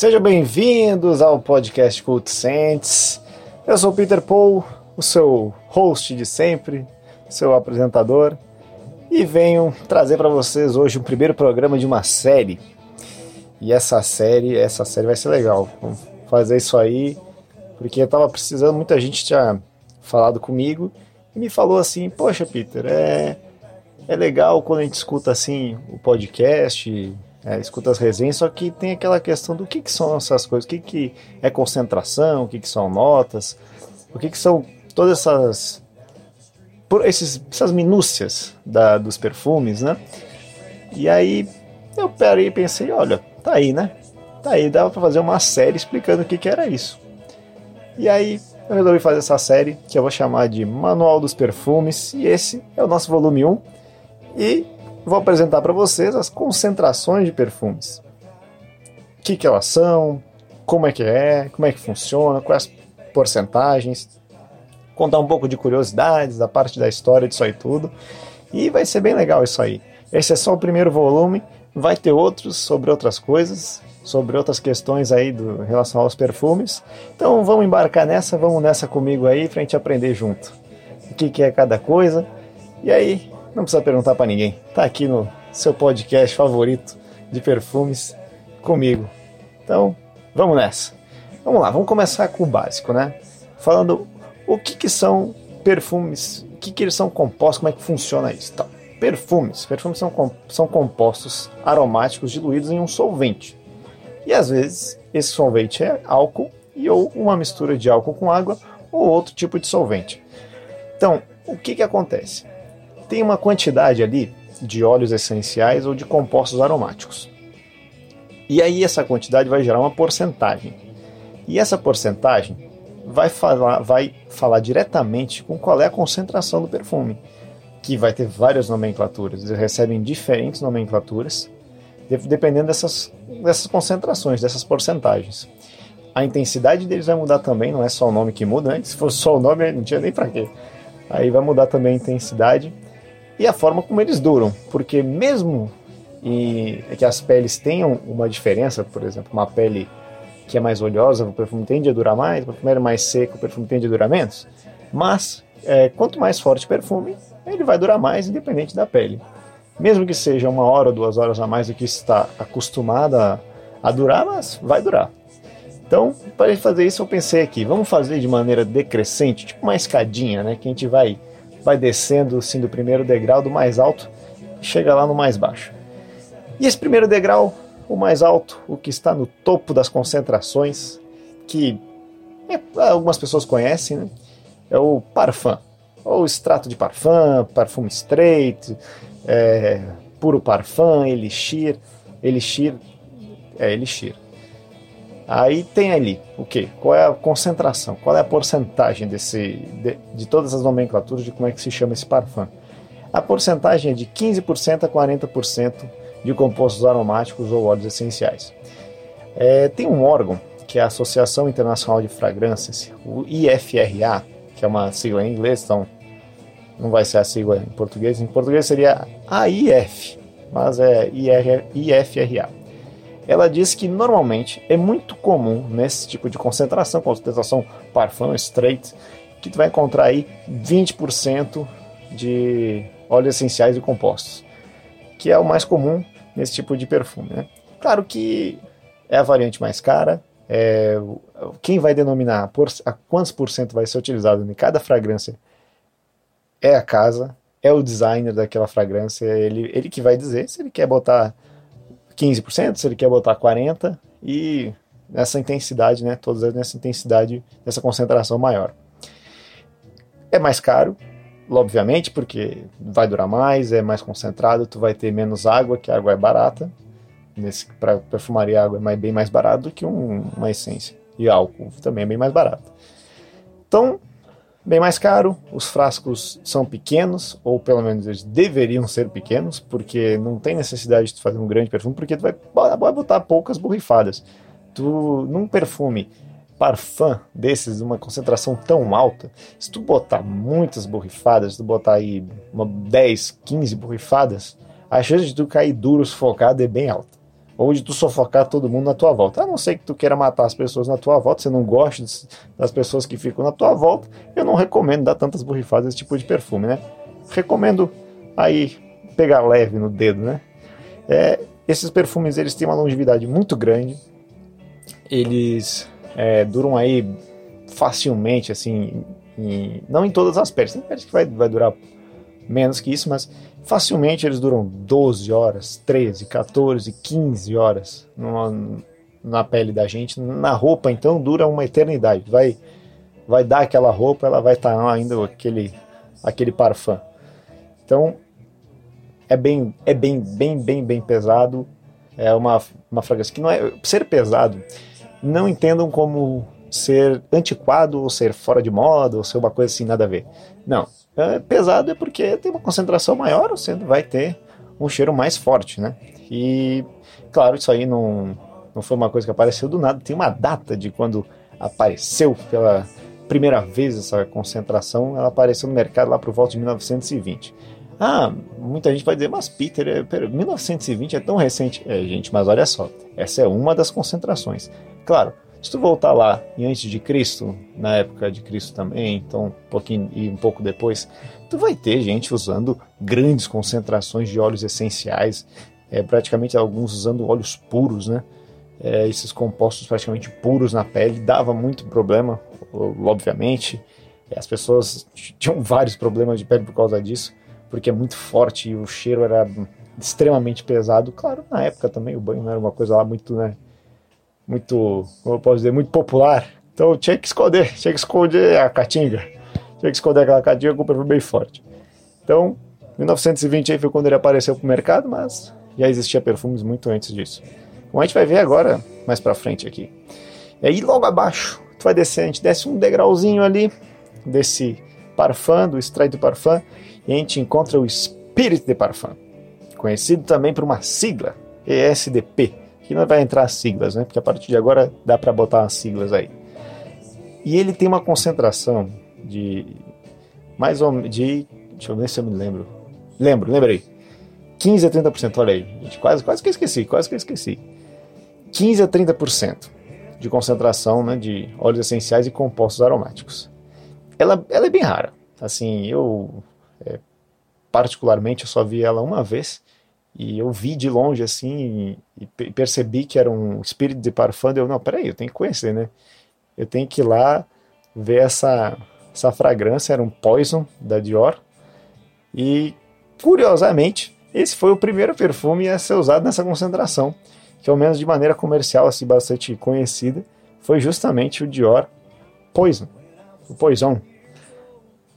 Sejam bem-vindos ao podcast Cult Saints. Eu sou o Peter Paul, o seu host de sempre, seu apresentador, e venho trazer para vocês hoje o primeiro programa de uma série. E essa série, essa série vai ser legal. Vamos fazer isso aí, porque eu tava precisando, muita gente tinha falado comigo e me falou assim: "Poxa, Peter, é é legal quando a gente escuta assim o podcast, é, escuta as resenhas, só que tem aquela questão do que, que são essas coisas, o que, que é concentração, o que, que são notas, o que, que são todas essas por esses, essas minúcias da, dos perfumes, né? E aí eu parei e pensei, olha, tá aí, né? Tá aí, dava para fazer uma série explicando o que, que era isso. E aí eu resolvi fazer essa série que eu vou chamar de Manual dos Perfumes, e esse é o nosso volume 1. E vou apresentar para vocês as concentrações de perfumes. O que, que elas são, como é que é, como é que funciona, quais porcentagens, contar um pouco de curiosidades da parte da história disso aí tudo. E vai ser bem legal isso aí. Esse é só o primeiro volume, vai ter outros sobre outras coisas, sobre outras questões aí do, em relação aos perfumes. Então vamos embarcar nessa, vamos nessa comigo aí pra gente aprender junto. O que, que é cada coisa. E aí, não precisa perguntar para ninguém. Tá aqui no seu podcast favorito de perfumes comigo. Então, vamos nessa. Vamos lá, vamos começar com o básico, né? Falando o que, que são perfumes, o que, que eles são compostos, como é que funciona isso. Então, perfumes. Perfumes são, são compostos aromáticos diluídos em um solvente. E às vezes esse solvente é álcool e ou uma mistura de álcool com água ou outro tipo de solvente. Então, o que, que acontece? Tem uma quantidade ali de óleos essenciais ou de compostos aromáticos. E aí essa quantidade vai gerar uma porcentagem. E essa porcentagem vai falar, vai falar diretamente com qual é a concentração do perfume, que vai ter várias nomenclaturas. Eles recebem diferentes nomenclaturas, dependendo dessas, dessas concentrações, dessas porcentagens. A intensidade deles vai mudar também, não é só o nome que muda. Antes, se fosse só o nome, não tinha nem para quê. Aí vai mudar também a intensidade e a forma como eles duram, porque mesmo e que as peles tenham uma diferença, por exemplo, uma pele que é mais oleosa, o perfume tende a durar mais, o perfume é mais seco, o perfume tende a durar menos, mas é, quanto mais forte o perfume, ele vai durar mais, independente da pele. Mesmo que seja uma hora ou duas horas a mais do que está acostumada a durar, mas vai durar. Então, para fazer isso, eu pensei aqui, vamos fazer de maneira decrescente, tipo uma escadinha, né? Que a gente vai vai descendo assim do primeiro degrau do mais alto e chega lá no mais baixo. E esse primeiro degrau, o mais alto, o que está no topo das concentrações, que é, algumas pessoas conhecem, né? é o parfum, ou extrato de parfum, parfum straight, é, puro parfum, elixir, elixir, é elixir. Aí tem ali o que? Qual é a concentração? Qual é a porcentagem desse, de, de, todas as nomenclaturas de como é que se chama esse parfum? A porcentagem é de 15% a 40% de compostos aromáticos ou óleos essenciais. É, tem um órgão que é a Associação Internacional de Fragrâncias, o IFRA, que é uma sigla em inglês, então não vai ser a sigla em português. Em português seria AIF, mas é IFRA ela diz que normalmente é muito comum nesse tipo de concentração, concentração parfum straight, que tu vai encontrar aí 20% de óleos essenciais e compostos, que é o mais comum nesse tipo de perfume. Né? Claro que é a variante mais cara, é, quem vai denominar por, a quantos por cento vai ser utilizado em cada fragrância é a casa, é o designer daquela fragrância, ele, ele que vai dizer se ele quer botar 15%, se ele quer botar 40% e nessa intensidade, né, todas nessa intensidade, nessa concentração maior. É mais caro, obviamente, porque vai durar mais, é mais concentrado, tu vai ter menos água, que a água é barata. Para perfumaria, a água é bem mais barata do que um, uma essência. E álcool também é bem mais barato. Então, bem mais caro, os frascos são pequenos, ou pelo menos eles deveriam ser pequenos, porque não tem necessidade de fazer um grande perfume, porque tu vai, vai botar poucas borrifadas. Tu, num perfume parfum desses, uma concentração tão alta, se tu botar muitas borrifadas, se tu botar aí uma 10, 15 borrifadas, a chance de tu cair duro sufocado é bem alta. Ou de tu sufocar todo mundo na tua volta. A não ser que tu queira matar as pessoas na tua volta, você não gosta das pessoas que ficam na tua volta, eu não recomendo dar tantas borrifadas desse tipo de perfume, né? Recomendo aí pegar leve no dedo, né? É, esses perfumes eles têm uma longevidade muito grande, eles é, duram aí facilmente, assim, em, não em todas as peles, tem peles que vai, vai durar menos que isso, mas facilmente eles duram 12 horas, 13, 14, 15 horas numa, na pele da gente. Na roupa, então, dura uma eternidade. Vai, vai dar aquela roupa, ela vai estar ainda aquele, aquele parfum. Então, é bem, é bem, bem, bem, bem pesado. É uma, uma fragrância que não é. Ser pesado, não entendam como ser antiquado ou ser fora de moda ou ser uma coisa assim, nada a ver. Não. É pesado é porque tem uma concentração maior, você vai ter um cheiro mais forte, né? E, claro, isso aí não, não foi uma coisa que apareceu do nada, tem uma data de quando apareceu pela primeira vez essa concentração, ela apareceu no mercado lá por volta de 1920. Ah, muita gente vai dizer, mas Peter, é, pera, 1920 é tão recente. É, gente, mas olha só, essa é uma das concentrações. Claro, se tu voltar lá em antes de Cristo, na época de Cristo também, então um pouquinho e um pouco depois, tu vai ter gente usando grandes concentrações de óleos essenciais, é, praticamente alguns usando óleos puros, né? É, esses compostos praticamente puros na pele dava muito problema, obviamente. As pessoas tinham vários problemas de pele por causa disso porque é muito forte e o cheiro era extremamente pesado. Claro, na época também o banho não era uma coisa lá muito, né? Muito, como eu posso dizer, muito popular. Então tinha que esconder, tinha que esconder a caatinga. Tinha que esconder aquela caatinga com um perfume bem forte. Então, 1920 aí foi quando ele apareceu pro mercado, mas já existia perfumes muito antes disso. Como a gente vai ver agora, mais pra frente aqui. E aí logo abaixo, tu vai descer, a gente desce um degrauzinho ali, desse parfum, do extrait do parfum, e a gente encontra o Spirit de Parfum, conhecido também por uma sigla, ESDP, que não vai entrar as siglas, né? Porque a partir de agora dá para botar as siglas aí. E ele tem uma concentração de mais ou de, deixa eu ver se eu me lembro. Lembro, lembrei. 15 a 30%, olha aí. Gente, quase, quase que esqueci, quase que esqueci. 15 a 30% de concentração né, de óleos essenciais e compostos aromáticos ela, ela é bem rara. Assim, eu é, particularmente eu só vi ela uma vez e eu vi de longe assim e, percebi que era um espírito de parfum. Eu não, peraí, eu tenho que conhecer, né? Eu tenho que ir lá ver essa essa fragrância. Era um Poison da Dior e curiosamente esse foi o primeiro perfume a ser usado nessa concentração, que ao menos de maneira comercial assim bastante conhecida, foi justamente o Dior Poison, o Poison,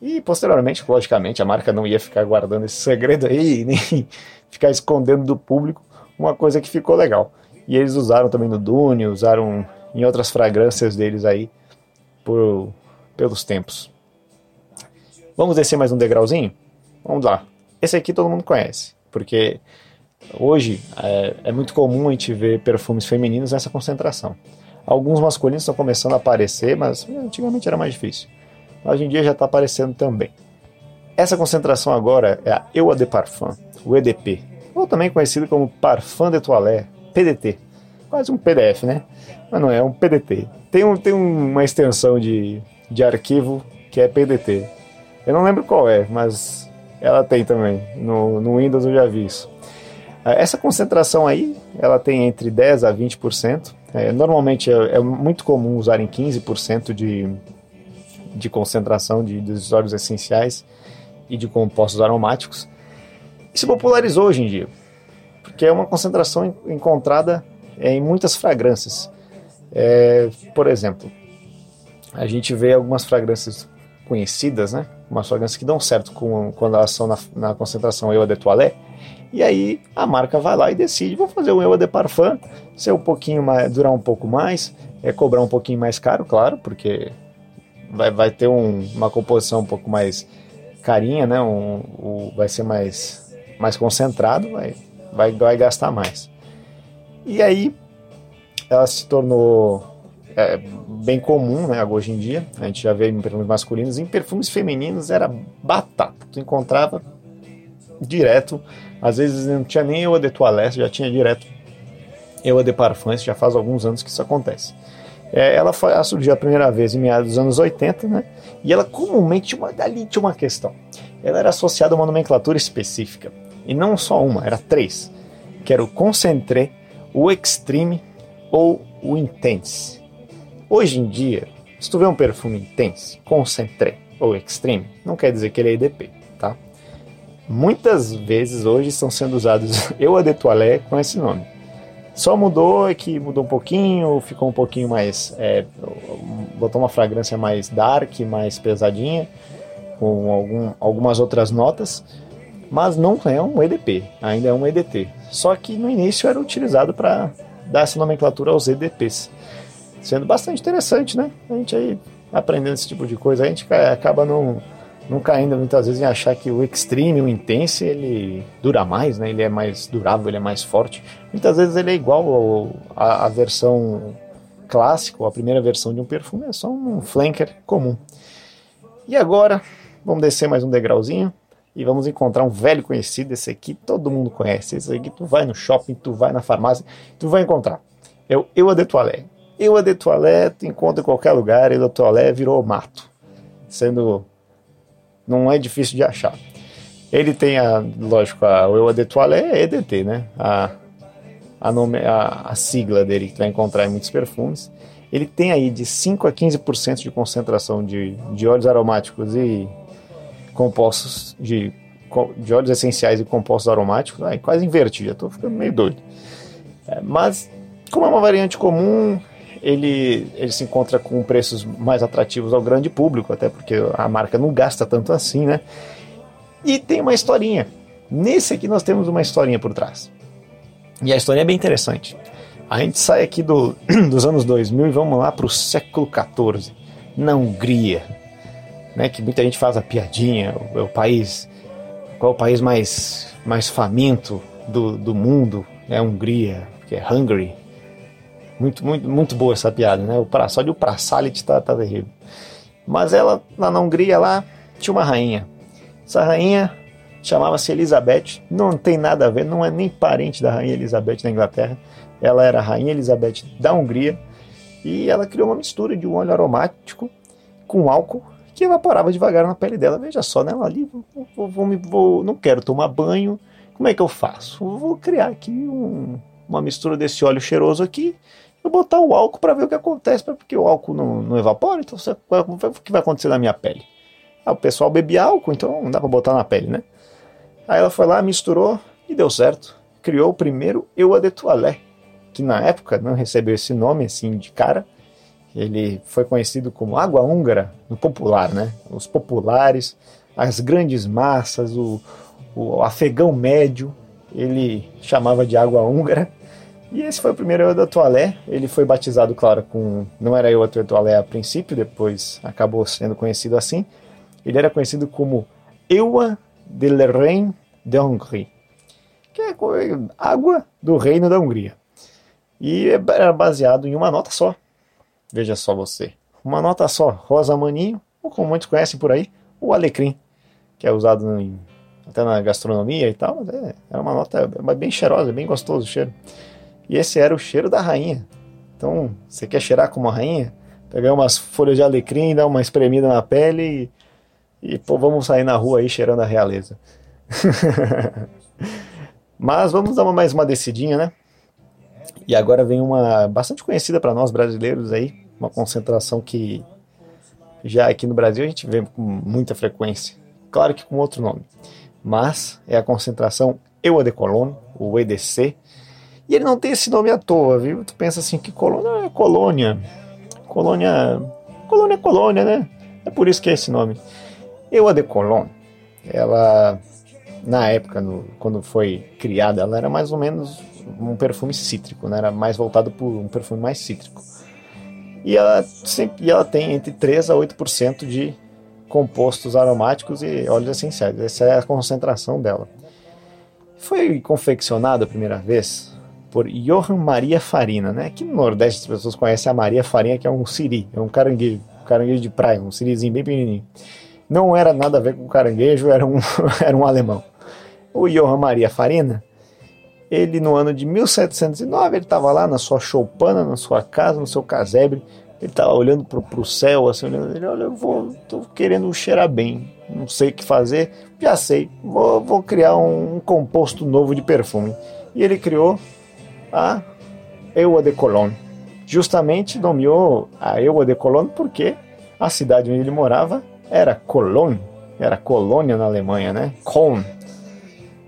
e posteriormente, logicamente, a marca não ia ficar guardando esse segredo aí, nem ficar escondendo do público uma coisa que ficou legal. E eles usaram também no Dune, usaram em outras fragrâncias deles aí por, pelos tempos. Vamos descer mais um degrauzinho? Vamos lá. Esse aqui todo mundo conhece, porque hoje é, é muito comum a gente ver perfumes femininos nessa concentração. Alguns masculinos estão começando a aparecer, mas antigamente era mais difícil. Hoje em dia já está aparecendo também. Essa concentração agora é a Eau de Parfum, o EDP, ou também conhecido como Parfum de Toilette, PDT. Quase um PDF, né? Mas não é, é um PDT. Tem, um, tem uma extensão de, de arquivo que é PDT. Eu não lembro qual é, mas ela tem também. No, no Windows eu já vi isso. Ah, essa concentração aí, ela tem entre 10% a 20%. É, normalmente é, é muito comum usar em 15% de, de concentração de, dos óleos essenciais e de compostos aromáticos. Se popularizou hoje em dia, porque é uma concentração encontrada em muitas fragrâncias. É, por exemplo, a gente vê algumas fragrâncias conhecidas, né? Umas fragrâncias que dão certo com, quando elas são na, na concentração Eau de Toilette. E aí a marca vai lá e decide, vou fazer um Eau de Parfum, ser um pouquinho mais, durar um pouco mais, é cobrar um pouquinho mais caro, claro, porque vai, vai ter um, uma composição um pouco mais carinha, né? Um, um, vai ser mais, mais concentrado, vai, vai, vai gastar mais. E aí ela se tornou é, bem comum né, hoje em dia. A gente já vê em perfumes masculinos. Em perfumes femininos era batata. Tu encontrava direto. Às vezes não tinha nem o de toilette, já tinha direto Eau de Parfum, já faz alguns anos que isso acontece. É, ela, foi, ela surgiu a primeira vez em meados dos anos 80, né? E ela comumente, uma, ali tinha uma questão. Ela era associada a uma nomenclatura específica. E não só uma, era três. Que era o Concentré, o Extreme ou o Intense. Hoje em dia, se tu vê um perfume Intense, Concentré ou Extreme, não quer dizer que ele é EDP, tá? Muitas vezes hoje estão sendo usados eu a de toilette com esse nome. Só mudou é que mudou um pouquinho, ficou um pouquinho mais. É, botou uma fragrância mais dark, mais pesadinha, com algum, algumas outras notas, mas não é um EDP, ainda é um EDT. Só que no início era utilizado para dar essa nomenclatura aos EDPs. Sendo bastante interessante, né? A gente aí aprendendo esse tipo de coisa, a gente acaba não não caindo muitas vezes em achar que o Extreme, o Intense, ele dura mais, né? Ele é mais durável, ele é mais forte. Muitas vezes ele é igual à versão clássica, a primeira versão de um perfume, é só um flanker comum. E agora, vamos descer mais um degrauzinho e vamos encontrar um velho conhecido, esse aqui todo mundo conhece. Esse aqui tu vai no shopping, tu vai na farmácia, tu vai encontrar. É o Eau de de tu encontra em qualquer lugar, Eau de virou mato. Sendo não é difícil de achar. Ele tem a, lógico, a, Eau de é EDT, né? A, a, nome, a, a sigla dele que tu vai encontrar em muitos perfumes. Ele tem aí de 5 a 15% de concentração de, de óleos aromáticos e compostos de, de óleos essenciais e compostos aromáticos. Ai, quase invertido, já estou ficando meio doido. É, mas, como é uma variante comum, ele, ele se encontra com preços mais atrativos ao grande público, até porque a marca não gasta tanto assim, né? E tem uma historinha. Nesse aqui nós temos uma historinha por trás. E a história é bem interessante. A gente sai aqui do, dos anos 2000 e vamos lá para o século XIV, na Hungria, né? Que muita gente faz a piadinha, o país, qual é o país mais, mais faminto do, do mundo? É a Hungria, que é Hungary, muito, muito, muito boa essa piada, né? O pra, só de o Prasalit tá, tá terrível. Mas ela, lá na Hungria, lá, tinha uma rainha. Essa rainha chamava-se Elizabeth. Não tem nada a ver, não é nem parente da rainha Elizabeth da Inglaterra. Ela era a rainha Elizabeth da Hungria. E ela criou uma mistura de um óleo aromático com álcool que evaporava devagar na pele dela. Veja só, né? Ela ali, vou, vou, vou, não quero tomar banho. Como é que eu faço? Vou criar aqui um, uma mistura desse óleo cheiroso aqui eu botar o álcool para ver o que acontece, porque o álcool não, não evapora, então você, o que vai acontecer na minha pele? Ah, o pessoal bebe álcool, então não dá para botar na pele, né? Aí ela foi lá, misturou e deu certo. Criou o primeiro Eau de Toilette, que na época não recebeu esse nome assim de cara. Ele foi conhecido como água húngara no popular, né? Os populares, as grandes massas, o, o afegão médio, ele chamava de água húngara e esse foi o primeiro Eu da Toilette. Ele foi batizado, claro, com. Não era Eu da Toilette a princípio, depois acabou sendo conhecido assim. Ele era conhecido como Eua de Reine de Hongrie, que é água do reino da Hungria. E era baseado em uma nota só. Veja só você. Uma nota só, rosa maninho, ou como muitos conhecem por aí, o alecrim, que é usado em, até na gastronomia e tal, é, era uma nota bem cheirosa, bem gostoso o cheiro. E esse era o cheiro da rainha. Então, você quer cheirar como a rainha? Pegar umas folhas de alecrim, dar uma espremida na pele e, e pô, vamos sair na rua aí cheirando a realeza. Mas vamos dar mais uma descidinha, né? E agora vem uma bastante conhecida para nós brasileiros aí, uma concentração que já aqui no Brasil a gente vê com muita frequência. Claro que com outro nome. Mas é a concentração Eau de Cologne, o EDC, e ele não tem esse nome à toa, viu? Tu pensa assim que colônia é colônia. Colônia. Colônia é colônia, né? É por isso que é esse nome. Eu a de Cologne, ela na época, no, quando foi criada, ela era mais ou menos um perfume cítrico, né? Era mais voltado para um perfume mais cítrico. E ela, sempre, e ela tem entre 3 a 8% de compostos aromáticos e óleos essenciais. Essa é a concentração dela. Foi confeccionada a primeira vez por Johan Maria Farina, né? Aqui no Nordeste as pessoas conhecem a Maria Farinha, que é um siri, é um caranguejo, um caranguejo de praia, um sirizinho bem pequenininho. Não era nada a ver com caranguejo, era um, era um alemão. O Johan Maria Farina, ele no ano de 1709, ele estava lá na sua choupana, na sua casa, no seu casebre, ele estava olhando para o céu, assim, olhando, ele, olha, eu vou, tô querendo cheirar bem, não sei o que fazer, já sei, vou, vou criar um, um composto novo de perfume. E ele criou a Eau de Cologne. Justamente nomeou a Eau de Cologne porque a cidade onde ele morava era Cologne, era colônia na Alemanha, né? Köln,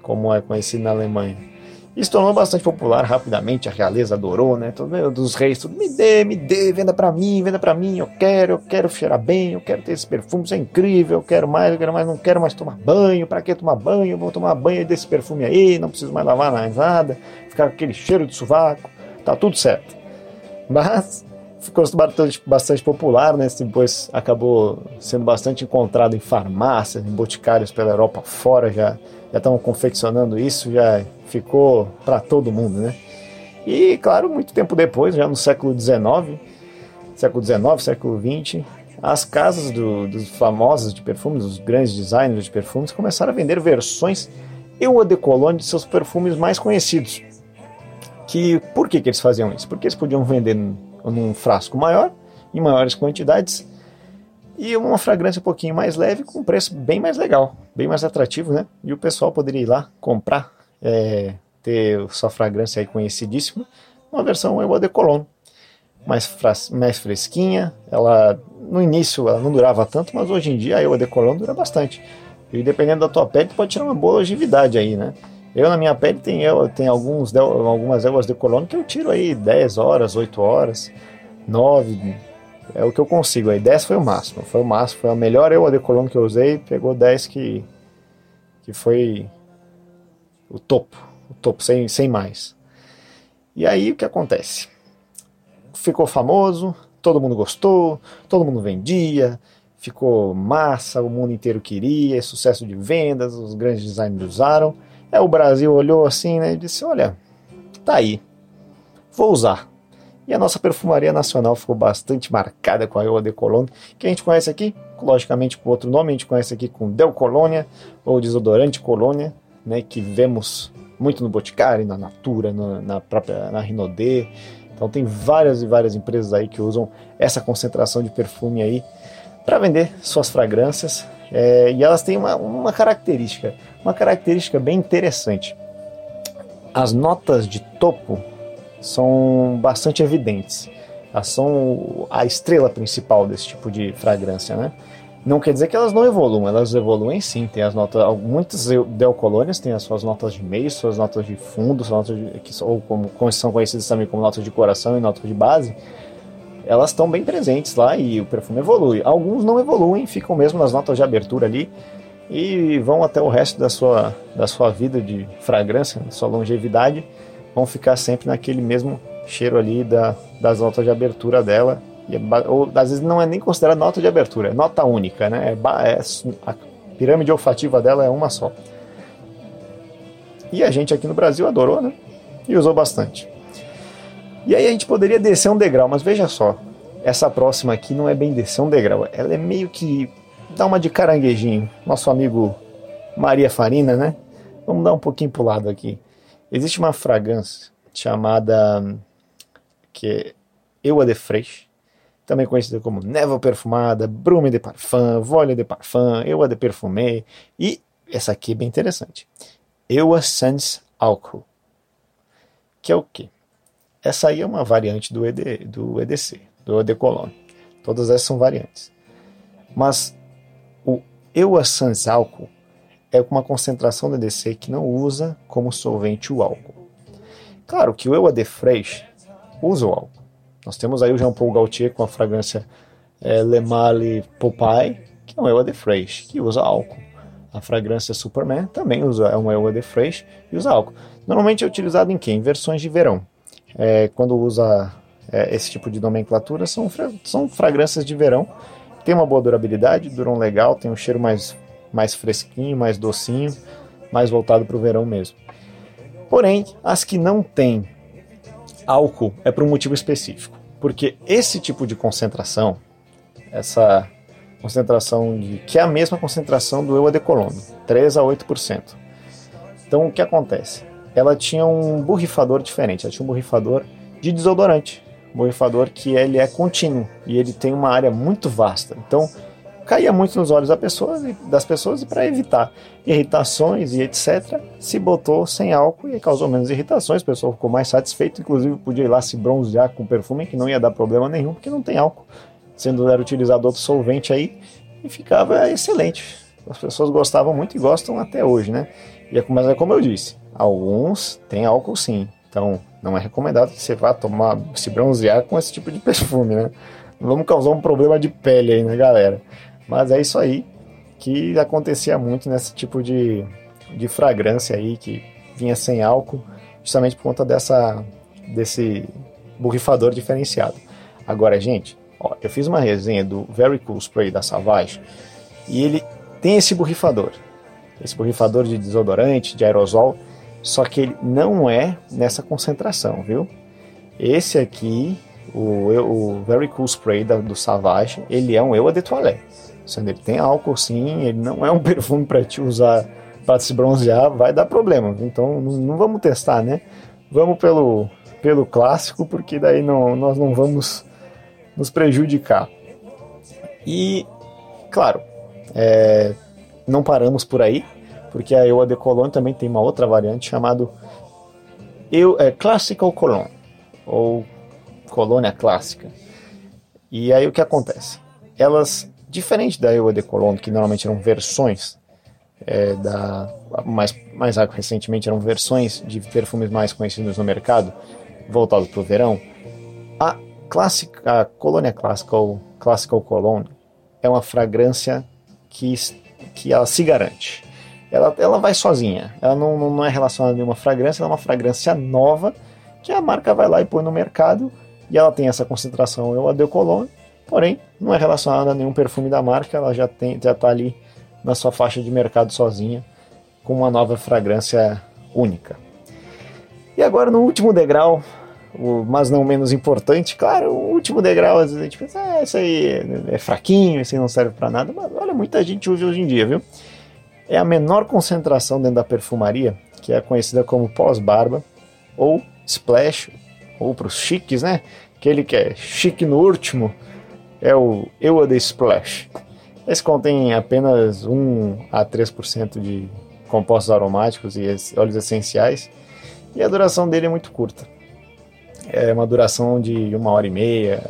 como é conhecido na Alemanha. Isso tornou bastante popular rapidamente, a realeza adorou, né? Todo, dos reis, tudo, me dê, me dê, venda pra mim, venda pra mim, eu quero, eu quero cheirar bem, eu quero ter esse perfume, isso é incrível, eu quero mais, eu quero mais, não quero mais tomar banho, pra que tomar banho? Eu vou tomar banho desse perfume aí, não preciso mais lavar mais nada, ficar com aquele cheiro de sovaco, tá tudo certo. Mas ficou bastante, bastante popular, né? Depois acabou sendo bastante encontrado em farmácias, em boticários pela Europa fora, já já estavam confeccionando isso, já ficou para todo mundo, né? E claro, muito tempo depois, já no século XIX, século XIX, século XX, as casas do, dos famosos de perfumes, os grandes designers de perfumes, começaram a vender versões eau de cologne de seus perfumes mais conhecidos. Que por que, que eles faziam isso? Porque eles podiam vender num, num frasco maior, em maiores quantidades, e uma fragrância um pouquinho mais leve com um preço bem mais legal, bem mais atrativo, né? E o pessoal poderia ir lá comprar, é, ter sua fragrância aí conhecidíssima, uma versão Eau de Cologne, mais, mais fresquinha, ela no início ela não durava tanto, mas hoje em dia a Eau de Cologne dura bastante. E dependendo da tua pele, tu pode tirar uma boa longevidade aí, né? Eu na minha pele eu, tem alguns, algumas Eau de Cologne que eu tiro aí 10 horas, 8 horas, 9, é o que eu consigo aí. 10 foi o máximo. Foi o máximo. Foi a melhor eu de Cologne que eu usei. Pegou 10 que, que foi o topo. O topo, sem, sem mais. E aí o que acontece? Ficou famoso, todo mundo gostou, todo mundo vendia, ficou massa, o mundo inteiro queria, sucesso de vendas, os grandes designers usaram. Aí o Brasil olhou assim né, e disse: Olha, tá aí, vou usar. E a nossa perfumaria nacional ficou bastante marcada com a Eau de Cologne, que a gente conhece aqui, logicamente com outro nome, a gente conhece aqui com Del Colônia, ou desodorante Colônia, né, que vemos muito no Boticário, na Natura, no, na própria na Rinodê. Então tem várias e várias empresas aí que usam essa concentração de perfume aí para vender suas fragrâncias. É, e elas têm uma, uma característica, uma característica bem interessante. As notas de topo são bastante evidentes. Elas são a estrela principal desse tipo de fragrância, né? Não quer dizer que elas não evoluam, elas evoluem sim. Tem as notas, muitas deocolônias têm as suas notas de meio, suas notas de fundo, suas notas de, que, ou como, como são conhecidas também como notas de coração e notas de base. Elas estão bem presentes lá e o perfume evolui. Alguns não evoluem, ficam mesmo nas notas de abertura ali e vão até o resto da sua, da sua vida de fragrância, da sua longevidade vão ficar sempre naquele mesmo cheiro ali da, das notas de abertura dela. E, é ou, às vezes não é nem considerada nota de abertura, é nota única, né? É, é, a pirâmide olfativa dela é uma só. E a gente aqui no Brasil adorou, né? E usou bastante. E aí a gente poderia descer um degrau, mas veja só, essa próxima aqui não é bem descer um degrau, ela é meio que dá uma de caranguejinho. Nosso amigo Maria Farina, né? Vamos dar um pouquinho pro lado aqui. Existe uma fragrância chamada que Eau de Fraiche, também conhecida como névoa perfumada, brume de parfum, voile de parfum, Eau de Perfumé e essa aqui é bem interessante. Eau Sans Alcohol, que é o que? Essa aí é uma variante do, ED, do EDC, do de Cologne. Todas essas são variantes. Mas o Eau Sans Alcohol é com uma concentração de EDC que não usa como solvente o álcool. Claro que o EUAD Fresh usa o álcool. Nós temos aí o Jean Paul Gaultier com a fragrância é, Le Male Popeye, que é um EUAD Fresh, que usa álcool. A fragrância Superman também usa, é um EUAD Fresh e usa álcool. Normalmente é utilizado em quê? Em versões de verão. É, quando usa é, esse tipo de nomenclatura, são, são fragrâncias de verão. Tem uma boa durabilidade, duram legal, tem um cheiro mais mais fresquinho, mais docinho, mais voltado para o verão mesmo. Porém, as que não têm álcool é por um motivo específico, porque esse tipo de concentração, essa concentração de que é a mesma concentração do eu de 3 a 8%. Então o que acontece? ela tinha um borrifador diferente. Ela tinha um borrifador de desodorante. Um borrifador que ele é contínuo e ele tem uma área muito vasta. Então, caía muito nos olhos das pessoas, das pessoas e para evitar irritações e etc, se botou sem álcool e causou menos irritações, o pessoal ficou mais satisfeito, inclusive podia ir lá se bronzear com perfume que não ia dar problema nenhum, porque não tem álcool, sendo era utilizado outro solvente aí e ficava excelente. As pessoas gostavam muito e gostam até hoje, né? E é, mas é como eu disse, alguns têm álcool sim, então não é recomendado que você vá tomar, se bronzear com esse tipo de perfume, né? Não vamos causar um problema de pele aí, né, galera? Mas é isso aí que acontecia muito nesse tipo de, de fragrância aí que vinha sem álcool, justamente por conta dessa desse borrifador diferenciado. Agora, gente, ó, eu fiz uma resenha do Very Cool Spray da Savage e ele tem esse borrifador, esse borrifador de desodorante, de aerosol, só que ele não é nessa concentração, viu? Esse aqui, o, o Very Cool Spray da, do Savage, ele é um Eau de Toilette. Sendo ele tem álcool sim, ele não é um perfume para te usar para se bronzear, vai dar problema. Então não, vamos testar, né? Vamos pelo, pelo clássico, porque daí não, nós não vamos nos prejudicar. E, claro, é, não paramos por aí, porque a Eau de Cologne também tem uma outra variante chamada Eu, é, Classical Cologne, ou Colônia Clássica. E aí o que acontece? Elas Diferente da Eau de Cologne, que normalmente eram versões é, da mais, mais recentemente eram versões de perfumes mais conhecidos no mercado, voltados para o verão, a clássica, Colônia Clássica ou Classical Cologne é uma fragrância que, que ela se garante. Ela, ela vai sozinha, ela não, não é relacionada a nenhuma fragrância, ela é uma fragrância nova que a marca vai lá e põe no mercado e ela tem essa concentração Eau de Cologne Porém, não é relacionada a nenhum perfume da marca, ela já tem já está ali na sua faixa de mercado sozinha, com uma nova fragrância única. E agora no último degrau, o, mas não menos importante, claro, o último degrau, às vezes a gente pensa, ah, isso aí é fraquinho, isso aí não serve para nada, mas olha, muita gente usa hoje em dia, viu? É a menor concentração dentro da perfumaria, que é conhecida como pós-barba, ou splash, ou para os chiques, né? Aquele que é chique no último, é o Eau de Splash. Esse contém apenas 1 a 3% de compostos aromáticos e óleos essenciais e a duração dele é muito curta. É uma duração de uma hora e meia,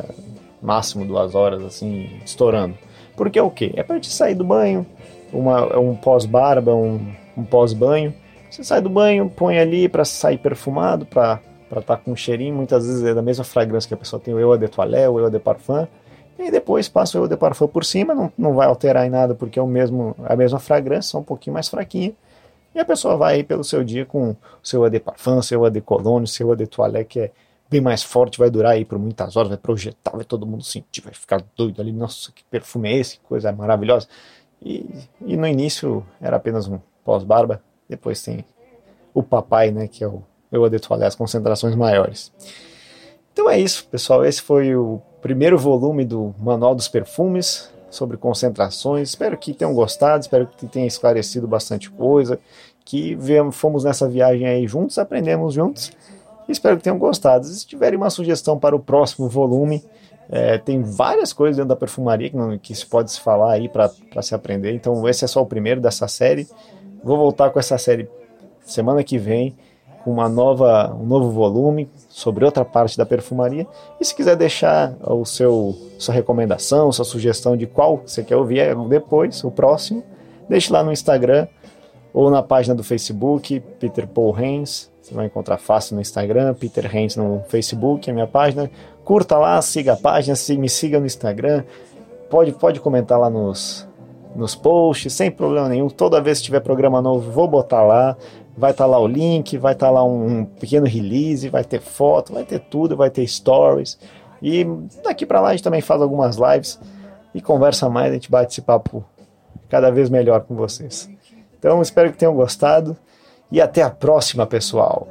máximo duas horas, assim, estourando. Porque é o quê? É para te sair do banho, uma, um pós-barba, um, um pós-banho. Você sai do banho, põe ali para sair perfumado, para estar tá com um cheirinho, muitas vezes é da mesma fragrância que a pessoa tem o Eau de Toilette, o Eau de Parfum e depois passa o eau de parfum por cima, não, não vai alterar em nada porque é o mesmo, a mesma fragrância, só um pouquinho mais fraquinha. E a pessoa vai pelo seu dia com o seu eau de parfum, seu eau de cologne, seu eau de toilette, que é bem mais forte, vai durar aí por muitas horas, vai projetar, vai todo mundo sentir, vai ficar doido ali, nossa, que perfume é esse, que coisa maravilhosa. E, e no início era apenas um pós-barba, depois tem o papai, né, que é o eau de toilette, as concentrações maiores. Então é isso, pessoal, esse foi o primeiro volume do Manual dos Perfumes sobre concentrações. Espero que tenham gostado, espero que tenha esclarecido bastante coisa, que fomos nessa viagem aí juntos, aprendemos juntos. Espero que tenham gostado. Se tiverem uma sugestão para o próximo volume, é, tem várias coisas dentro da perfumaria que, que se pode se falar aí para se aprender. Então esse é só o primeiro dessa série. Vou voltar com essa série semana que vem com uma nova, um novo volume sobre outra parte da perfumaria. E se quiser deixar o seu sua recomendação, sua sugestão de qual você quer ouvir é depois, o próximo, deixe lá no Instagram ou na página do Facebook, Peter Paul Hens. Você vai encontrar fácil no Instagram, Peter Hens no Facebook, é a minha página. Curta lá, siga a página, me siga no Instagram. Pode, pode comentar lá nos, nos posts, sem problema nenhum. Toda vez que tiver programa novo, vou botar lá vai estar tá lá o link, vai estar tá lá um, pequeno release, vai ter foto, vai ter tudo, vai ter stories. E daqui para lá a gente também faz algumas lives e conversa mais, a gente bate esse papo cada vez melhor com vocês. Então espero que tenham gostado e até a próxima, pessoal.